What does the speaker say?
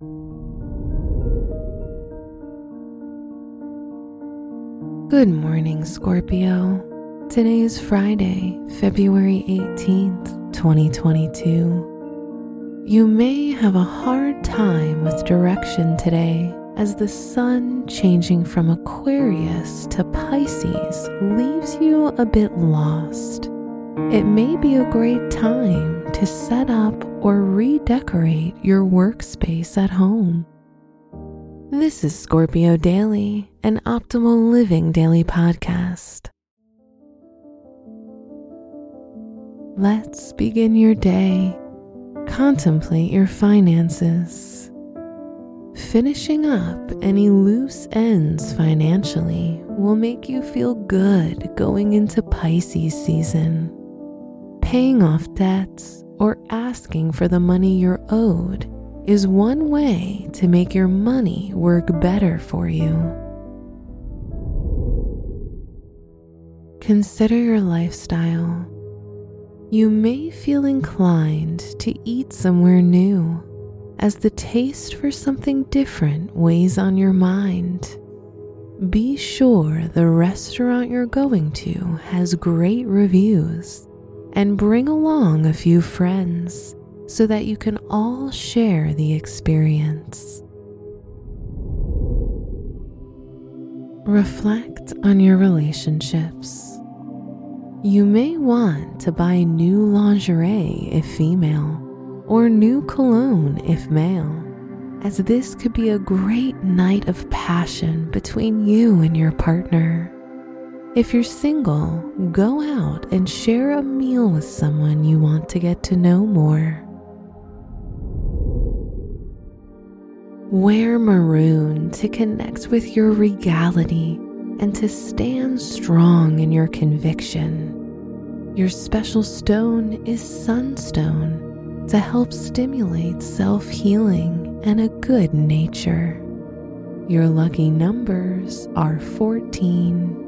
Good morning, Scorpio. Today is Friday, February 18th, 2022. You may have a hard time with direction today as the sun changing from Aquarius to Pisces leaves you a bit lost. It may be a great time to set up or redecorate your workspace at home. This is Scorpio Daily, an optimal living daily podcast. Let's begin your day. Contemplate your finances Finishing up any loose ends financially will make you feel good going into Pisces season. Paying off debts or asking for the money you're owed is one way to make your money work better for you. Consider your lifestyle. You may feel inclined to eat somewhere new as the taste for something different weighs on your mind. Be sure the restaurant you're going to has great reviews and bring along a few friends so that you can all share the experience. Reflect on your relationships. You may want to buy new lingerie if female or new cologne if male, as this could be a great night of passion between you and your partner. If you're single, go out and share a meal with someone you want to get to know more. Wear maroon to connect with your regality and to stand strong in your conviction. Your special stone is sunstone to help stimulate self healing and a good nature. Your lucky numbers are 14,